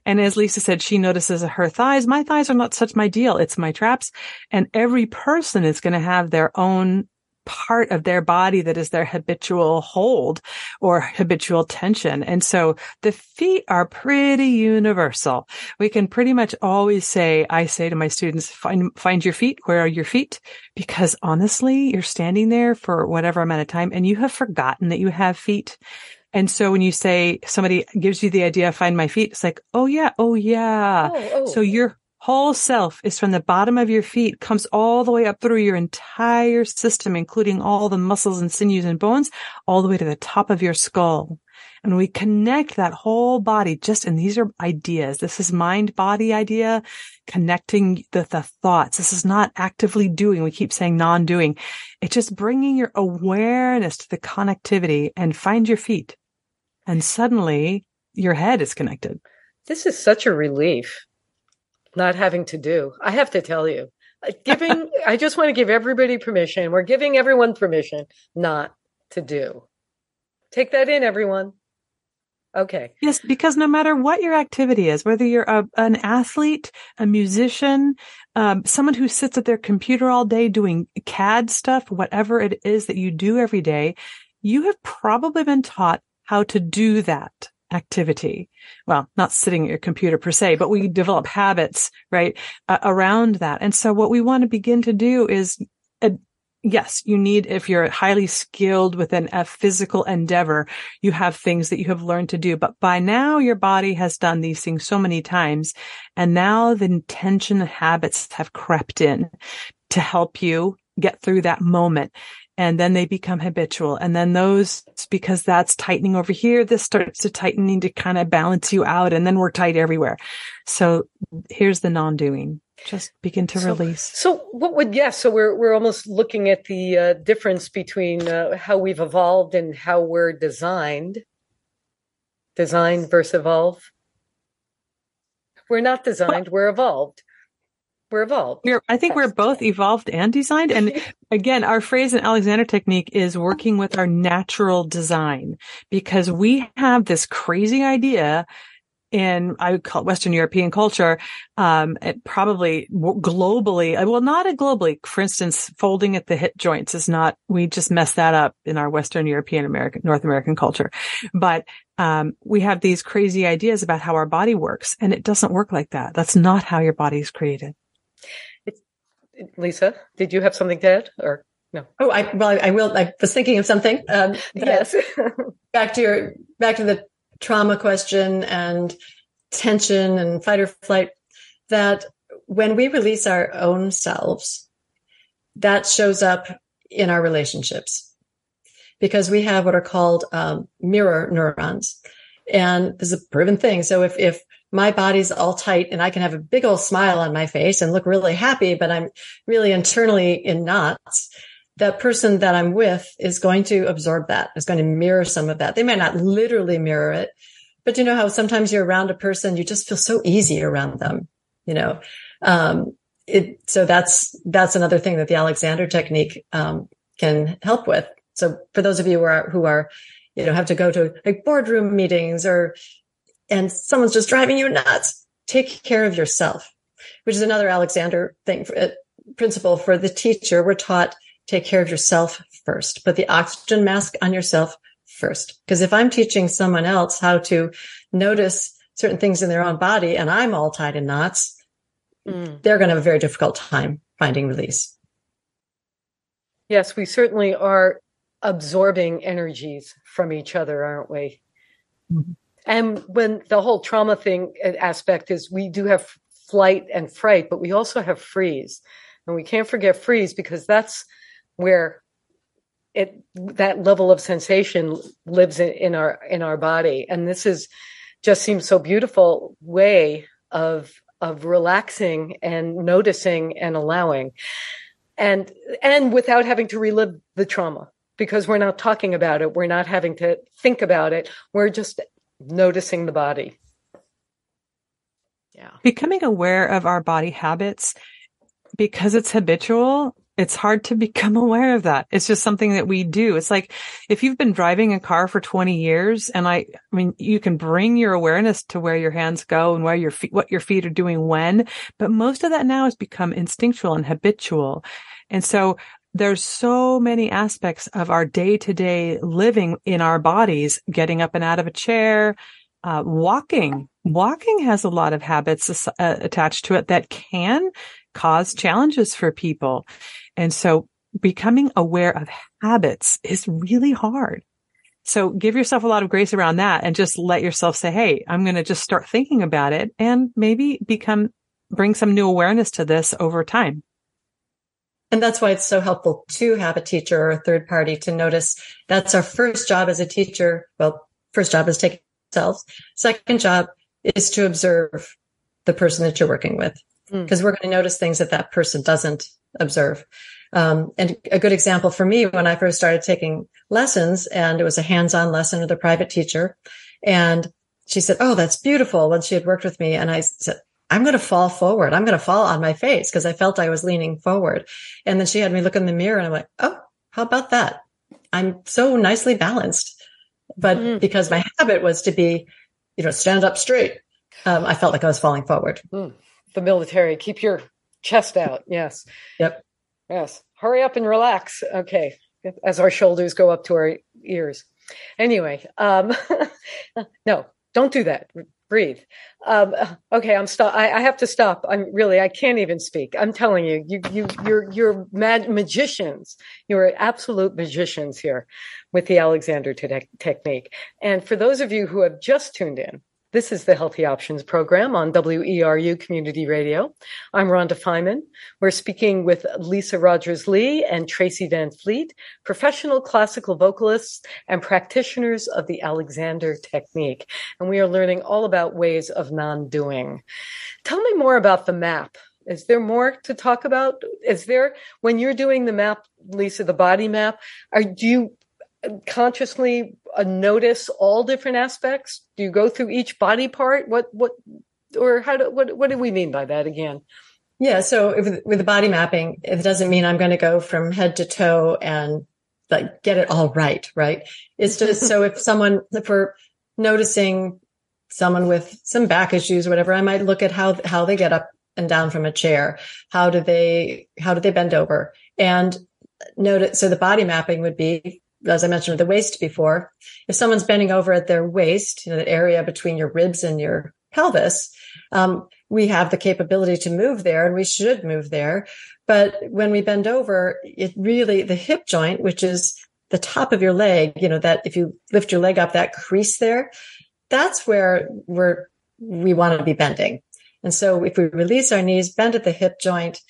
And as Lisa said, she notices her thighs. My thighs are not such my deal. It's my traps. And every person is going to have their own part of their body that is their habitual hold or habitual tension. And so the feet are pretty universal. We can pretty much always say, I say to my students, find, find your feet. Where are your feet? Because honestly, you're standing there for whatever amount of time and you have forgotten that you have feet. And so when you say somebody gives you the idea, find my feet, it's like, oh yeah, oh yeah. Oh, oh. So you're whole self is from the bottom of your feet, comes all the way up through your entire system, including all the muscles and sinews and bones, all the way to the top of your skull. And we connect that whole body just, and these are ideas. This is mind body idea, connecting the, the thoughts. This is not actively doing. We keep saying non-doing. It's just bringing your awareness to the connectivity and find your feet. And suddenly your head is connected. This is such a relief not having to do. I have to tell you, giving, <laughs> I just want to give everybody permission. We're giving everyone permission not to do. Take that in, everyone. Okay. Yes, because no matter what your activity is, whether you're a, an athlete, a musician, um, someone who sits at their computer all day doing CAD stuff, whatever it is that you do every day, you have probably been taught how to do that activity. Well, not sitting at your computer per se, but we develop habits, right, uh, around that. And so what we want to begin to do is uh, yes, you need, if you're highly skilled within a physical endeavor, you have things that you have learned to do. But by now your body has done these things so many times. And now the intention habits have crept in to help you get through that moment. And then they become habitual. And then those, because that's tightening over here, this starts to tightening to kind of balance you out. And then we're tight everywhere. So here's the non-doing just begin to so, release. So what would yes? so we're we're almost looking at the uh, difference between uh, how we've evolved and how we're designed. Designed versus evolve. We're not designed. We're evolved. We're evolved. We're, I think we're both evolved and designed. And <laughs> again, our phrase in Alexander technique is working with our natural design because we have this crazy idea in I would call it Western European culture, um, probably globally, uh, well, not a globally. For instance, folding at the hip joints is not. We just mess that up in our Western European American North American culture, but um, we have these crazy ideas about how our body works, and it doesn't work like that. That's not how your body is created. Lisa, did you have something to add, or no? Oh, I well, I will. I was thinking of something. Um, yes. <laughs> back to your back to the trauma question and tension and fight or flight that when we release our own selves, that shows up in our relationships because we have what are called um, mirror neurons. And this is a proven thing. So if, if my body's all tight and I can have a big old smile on my face and look really happy, but I'm really internally in knots, that person that I'm with is going to absorb that, is going to mirror some of that. They might not literally mirror it, but you know how sometimes you're around a person, you just feel so easy around them, you know? Um, it, so that's, that's another thing that the Alexander technique, um, can help with. So for those of you who are, who are, you know, have to go to like boardroom meetings or, and someone's just driving you nuts, take care of yourself, which is another Alexander thing, for, uh, principle for the teacher. We're taught take care of yourself first. Put the oxygen mask on yourself first. Because if I'm teaching someone else how to notice certain things in their own body and I'm all tied in knots, mm. they're going to have a very difficult time finding release. Yes, we certainly are absorbing energies from each other, aren't we? Mm-hmm. And when the whole trauma thing uh, aspect is we do have flight and fright, but we also have freeze. And we can't forget freeze because that's where it that level of sensation lives in, in our in our body. And this is just seems so beautiful way of of relaxing and noticing and allowing. And and without having to relive the trauma because we're not talking about it we're not having to think about it. We're just noticing the body yeah becoming aware of our body habits because it's habitual it's hard to <laughs> become aware of that. It's just something that we do. It's like if you've been driving a car for 20 years and I, I mean, you can bring your awareness to where your hands go and where your feet, what your feet are doing when, but most of that now has become instinctual and habitual. And so there's so many aspects of our day to day living in our bodies, getting up and out of a chair, uh, walking. Walking has a lot of habits uh, attached to it that can cause challenges for people. And so becoming aware of habits is really hard. So give yourself a lot of grace around that and just let yourself say, Hey, I'm going to just start thinking about it and maybe become, bring some new awareness to this over time. And that's why it's so helpful to have a teacher or a third party to notice that's our first job as a teacher. Well, first job is taking ourselves. Second job is to observe the person that you're working with because mm. we're going to notice things that that person doesn't observe. Um, and a good example for me when I first started taking lessons and it was a hands-on lesson with a private teacher and she said, Oh, that's beautiful when she had worked with me. And I said, I'm going to fall forward. I'm going to fall on my face because I felt I was leaning forward. And then she had me look in the mirror and I'm like, oh, how about that? I'm so nicely balanced. But mm. because my habit was to be, you know, stand up straight, um, I felt like I was falling forward. Mm. The military, keep your chest out. Yes. Yep. Yes. Hurry up and relax. Okay. As our shoulders go up to our ears. Anyway, um, <laughs> no, don't do that breathe. Um, okay, I'm stop. I, I, have to stop. I'm really. I can't even speak. I'm telling you, you, you, you're, you're mad magicians. You're absolute magicians here with the Alexander te- technique. And for those of you who have just tuned in, this is the Healthy Options program on WERU Community Radio. I'm Rhonda Feiman. We're speaking with Lisa Rogers Lee and Tracy Van Fleet, professional classical vocalists and practitioners of the Alexander Technique. And we are learning all about ways of non-doing. Tell me more about the map. Is there more to talk about? Is there, when you're doing the map, Lisa, the body map, are, do you consciously uh, notice all different aspects? Do you go through each body part? What what or how do what what do we mean by that again? Yeah, so if, with the body mapping, it doesn't mean I'm going to go from head to toe and like get it all right, right? It's just so if someone if we're noticing someone with some back issues or whatever, I might look at how how they get up and down from a chair. How do they how do they bend over? And notice so the body mapping would be as I mentioned with the waist before, if someone's bending over at their waist, you know, that area between your ribs and your pelvis, um, we have the capability to move there and we should move there. But when we bend over, it really, the hip joint, which is the top of your leg, you know, that if you lift your leg up, that crease there, that's where we're, we want to be bending. And so if we release our knees, bend at the hip joint,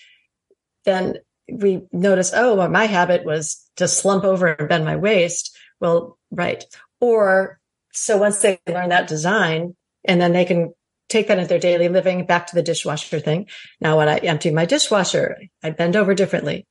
then we notice, oh, well, my habit was to slump over and bend my waist. Well, right. Or so once they learn that design and then they can take that into their daily living back to the dishwasher thing. Now, when I empty my dishwasher, I bend over differently.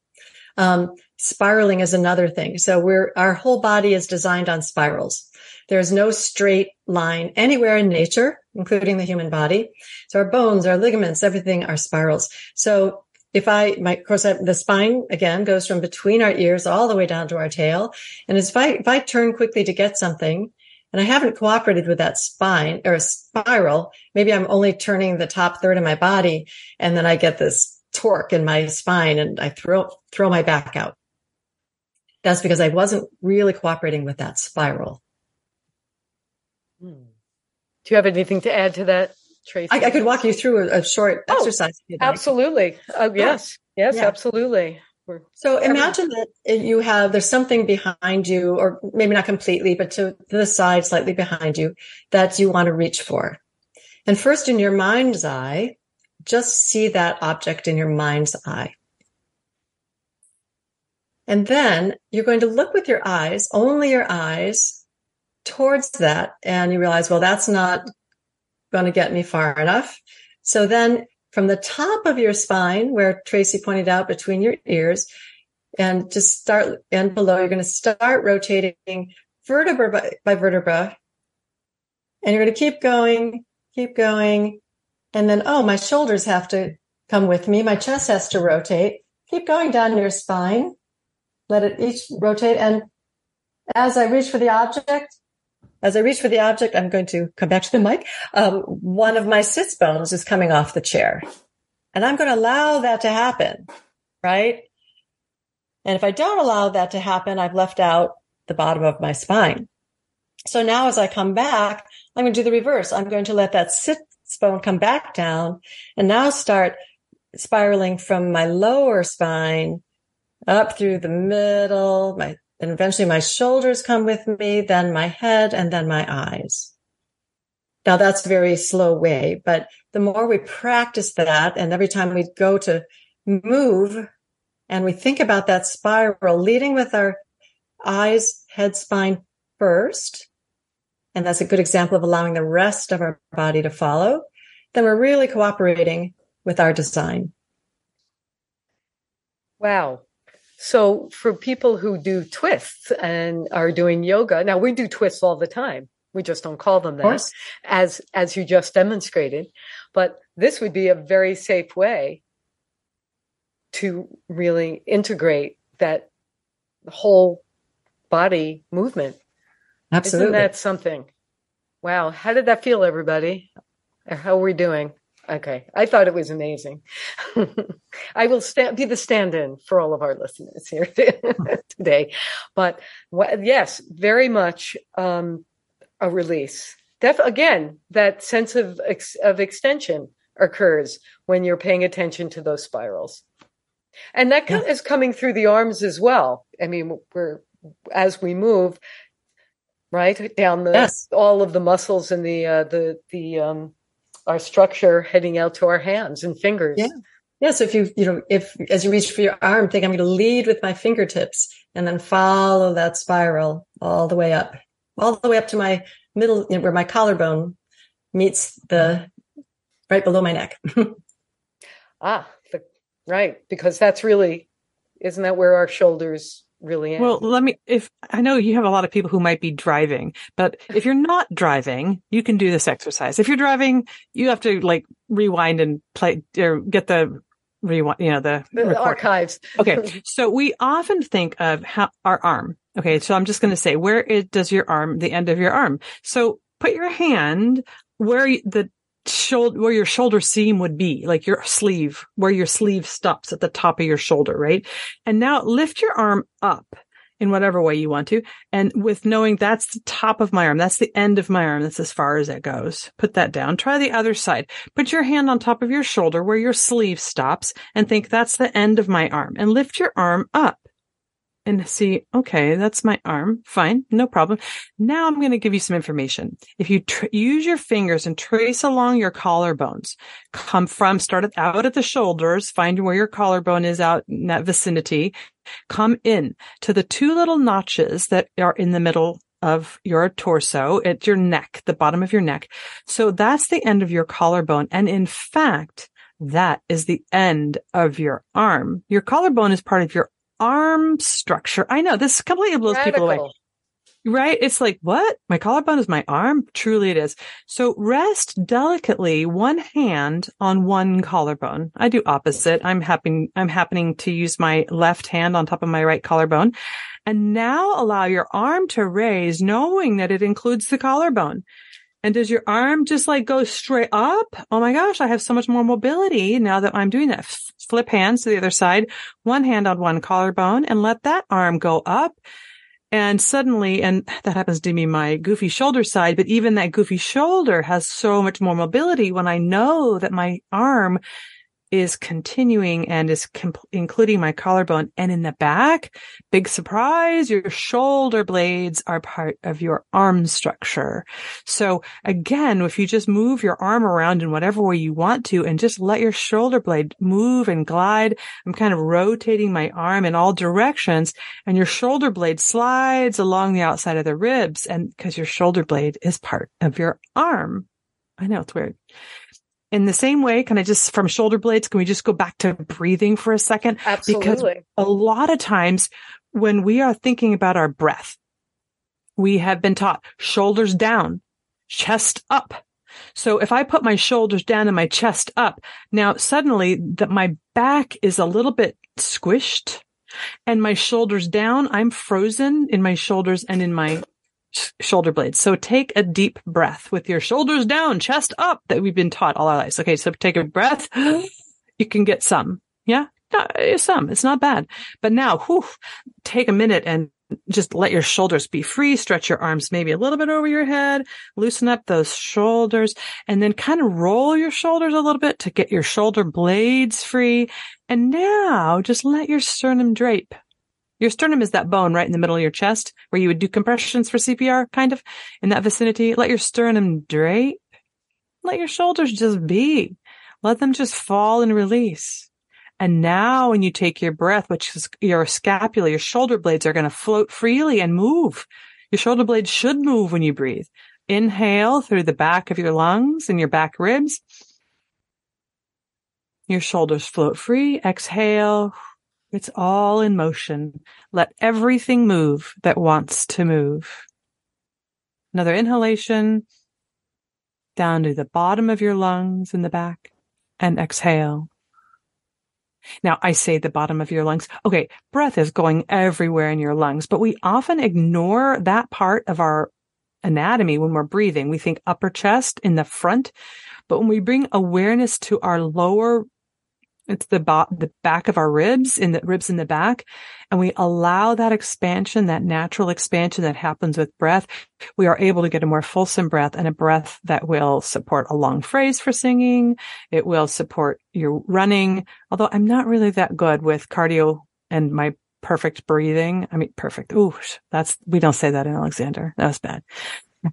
Um, spiraling is another thing. So we're, our whole body is designed on spirals. There's no straight line anywhere in nature, including the human body. So our bones, our ligaments, everything are spirals. So if I, my, of course, I, the spine again goes from between our ears all the way down to our tail. And if I, if I turn quickly to get something and I haven't cooperated with that spine or spiral, maybe I'm only turning the top third of my body and then I get this torque in my spine and I throw, throw my back out. That's because I wasn't really cooperating with that spiral. Hmm. Do you have anything to add to that? Tracy? I, I could walk you through a, a short oh, exercise. Absolutely. Oh, yes. Yes, yeah. absolutely. We're so imagine that you have, there's something behind you, or maybe not completely, but to, to the side, slightly behind you that you want to reach for. And first in your mind's eye, just see that object in your mind's eye. And then you're going to look with your eyes, only your eyes towards that. And you realize, well, that's not going to get me far enough. So then from the top of your spine, where Tracy pointed out between your ears, and just start and below, you're going to start rotating vertebra by, by vertebra. And you're going to keep going, keep going. And then, oh, my shoulders have to come with me. My chest has to rotate. Keep going down your spine. Let it each rotate. And as I reach for the object, as I reach for the object, I'm going to come back to the mic. Um, one of my sits bones is coming off the chair and I'm going to allow that to happen. Right. And if I don't allow that to happen, I've left out the bottom of my spine. So now as I come back, I'm going to do the reverse. I'm going to let that sit bone come back down and now start spiraling from my lower spine up through the middle, my then eventually my shoulders come with me, then my head, and then my eyes. Now that's a very slow way, but the more we practice that and every time we go to move and we think about that spiral leading with our eyes, head, spine first, and that's a good example of allowing the rest of our body to follow, then we're really cooperating with our design. Wow. So for people who do twists and are doing yoga, now we do twists all the time. We just don't call them that as, as you just demonstrated. But this would be a very safe way to really integrate that whole body movement. Absolutely. Isn't that something? Wow. How did that feel, everybody? How are we doing? Okay. I thought it was amazing. <laughs> I will stand, be the stand in for all of our listeners here <laughs> today. But yes, very much um, a release. Def- again, that sense of, ex- of extension occurs when you're paying attention to those spirals. And that yeah. is coming through the arms as well. I mean, we're, as we move, right down the, yes. all of the muscles and the, uh, the, the, um, our structure heading out to our hands and fingers. Yeah. Yeah. So if you, you know, if as you reach for your arm, think I'm going to lead with my fingertips and then follow that spiral all the way up, all the way up to my middle, you know, where my collarbone meets the right below my neck. <laughs> ah, the, right. Because that's really, isn't that where our shoulders really am. Well, let me, if I know you have a lot of people who might be driving, but if you're not driving, you can do this exercise. If you're driving, you have to like rewind and play or get the rewind, you know, the, the archives. okay. <laughs> So we often think of how our arm. Okay. So I'm just going to say, where it, does your arm, the end of your arm? So put your hand where the shoulder, where your shoulder seam would be, like your sleeve, where your sleeve stops at the top of your shoulder, right? And now lift your arm up in whatever way you want to. And with knowing that's the top of my arm, that's the end of my arm, that's as far as it goes. Put that down. Try the other side. Put your hand on top of your shoulder where your sleeve stops and think that's the end of my arm and lift your arm up and see, okay, that's my arm. Fine. No problem. Now I'm going to give you some information. If you tr- use your fingers and trace along your collarbones, come from, start out at the shoulders, find where your collarbone is out in that vicinity, come in to the two little notches that are in the middle of your torso at your neck, the bottom of your neck. So that's the end of your collarbone. And in fact, that is the end of your arm. Your collarbone is part of your arm structure. I know this completely blows Radical. people away. Right? It's like, what? My collarbone is my arm? Truly it is. So rest delicately one hand on one collarbone. I do opposite. I'm happening, I'm happening to use my left hand on top of my right collarbone. And now allow your arm to raise knowing that it includes the collarbone. And does your arm just like go straight up? Oh my gosh, I have so much more mobility now that I'm doing that. Flip hands to the other side, one hand on one collarbone and let that arm go up. And suddenly, and that happens to be my goofy shoulder side, but even that goofy shoulder has so much more mobility when I know that my arm is continuing and is comp- including my collarbone and in the back. Big surprise. Your shoulder blades are part of your arm structure. So again, if you just move your arm around in whatever way you want to and just let your shoulder blade move and glide, I'm kind of rotating my arm in all directions and your shoulder blade slides along the outside of the ribs and because your shoulder blade is part of your arm. I know it's weird in the same way, can I just from shoulder blades, can we just go back to breathing for a second? Absolutely. Because a lot of times when we are thinking about our breath, we have been taught shoulders down, chest up. So if I put my shoulders down and my chest up, now suddenly that my back is a little bit squished and my shoulders down, I'm frozen in my shoulders and in my shoulder blades. So take a deep breath with your shoulders down, chest up that we've been taught all our lives. Okay. So take a breath. <gasps> You can get some. Yeah. some. It's not bad. But now, whew, take a minute and just let your shoulders be free. Stretch your arms maybe a little bit over your head. Loosen up those shoulders and then kind of roll your shoulders a little bit to get your shoulder blades free. And now just let your sternum drape. Your sternum is that bone right in the middle of your chest where you would do compressions for CPR, kind of in that vicinity. Let your sternum drape. Let your shoulders just be. Let them just fall and release. And now when you take your breath, which is your scapula, your shoulder blades are going to float freely and move. Your shoulder blades should move when you breathe. Inhale through the back of your lungs and your back ribs. Your shoulders float free. Exhale. It's all in motion. Let everything move that wants to move. Another inhalation down to the bottom of your lungs in the back and exhale. Now I say the bottom of your lungs. Okay. Breath is going everywhere in your lungs, but we often ignore that part of our anatomy when we're breathing. We think upper chest in the front, but when we bring awareness to our lower it's the, bo- the back of our ribs in the ribs in the back. And we allow that expansion, that natural expansion that happens with breath. We are able to get a more fulsome breath and a breath that will support a long phrase for singing. It will support your running. Although I'm not really that good with cardio and my perfect breathing. I mean, perfect. Ooh, that's, we don't say that in Alexander. That was bad.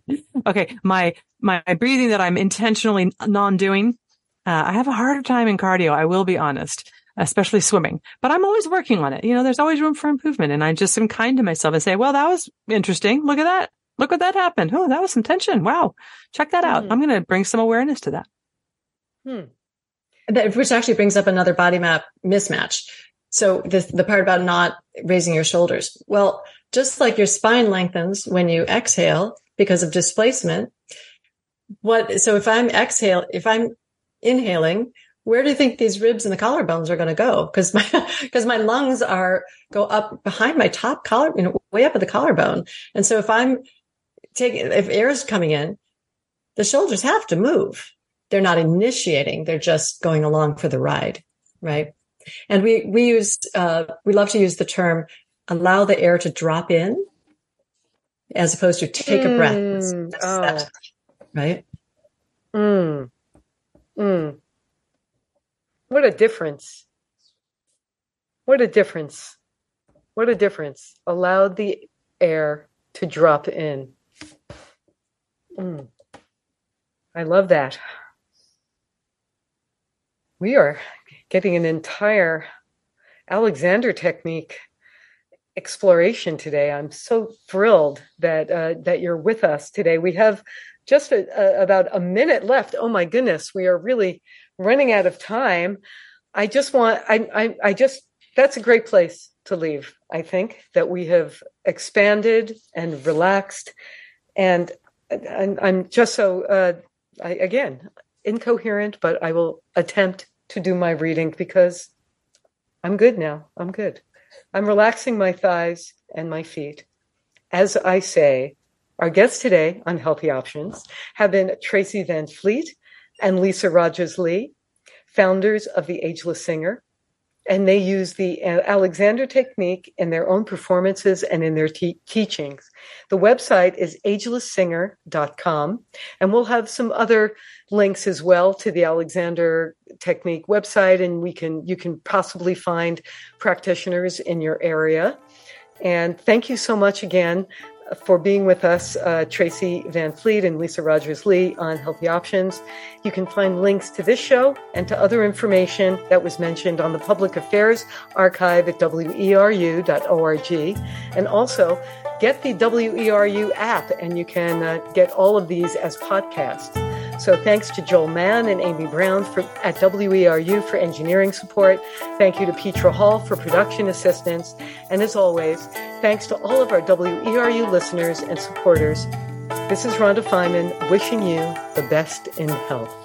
<laughs> okay. My, my breathing that I'm intentionally non-doing uh, I have a harder time in cardio. I will be honest, especially swimming, but I'm always working on it. You know, there's always room for improvement. And I just am kind to myself and say, well, that was interesting. Look at that. Look what that happened. Oh, that was some tension. Wow. Check that out. Mm. I'm going to bring some awareness to that. Hmm. Which actually brings up another body map mismatch. So the, the part about not raising your shoulders. Well, just like your spine lengthens when you exhale because of displacement, what, so if I'm exhale, if I'm inhaling, where do you think these ribs and the collarbones are going to go? Because my <laughs> because my lungs are go up behind my top collar, you know, way up at the collarbone. And so if I'm taking if air is coming in, the shoulders have to move. They're not initiating; they're just going along for the ride, right? And we we use uh, we love to use the term allow the air to drop in, as opposed to take mm, a breath. Mm, oh. right? Mm. Mm. What a difference. What a difference. What a difference. Allowed the air to drop in. Mm. I love that. We are getting an entire Alexander technique exploration today. I'm so thrilled that uh, that you're with us today. We have just a, a, about a minute left. Oh my goodness, we are really running out of time. I just want, I, I, I just, that's a great place to leave. I think that we have expanded and relaxed and I'm, I'm just so, uh, I, again, incoherent, but I will attempt to do my reading because I'm good now. I'm good. I'm relaxing my thighs and my feet. As I say, our guests today on Healthy Options have been Tracy Van Fleet and Lisa Rogers Lee, founders of The Ageless Singer. And they use the uh, Alexander technique in their own performances and in their te- teachings. The website is agelesssinger.com. And we'll have some other links as well to the Alexander technique website. And we can, you can possibly find practitioners in your area. And thank you so much again for being with us, uh, Tracy Van Fleet and Lisa Rogers Lee on Healthy Options. You can find links to this show and to other information that was mentioned on the Public Affairs Archive at weru.org. And also get the WERU app, and you can uh, get all of these as podcasts. So thanks to Joel Mann and Amy Brown for, at WERU for engineering support. Thank you to Petra Hall for production assistance. And as always, thanks to all of our WERU listeners and supporters. This is Rhonda Feiman wishing you the best in health.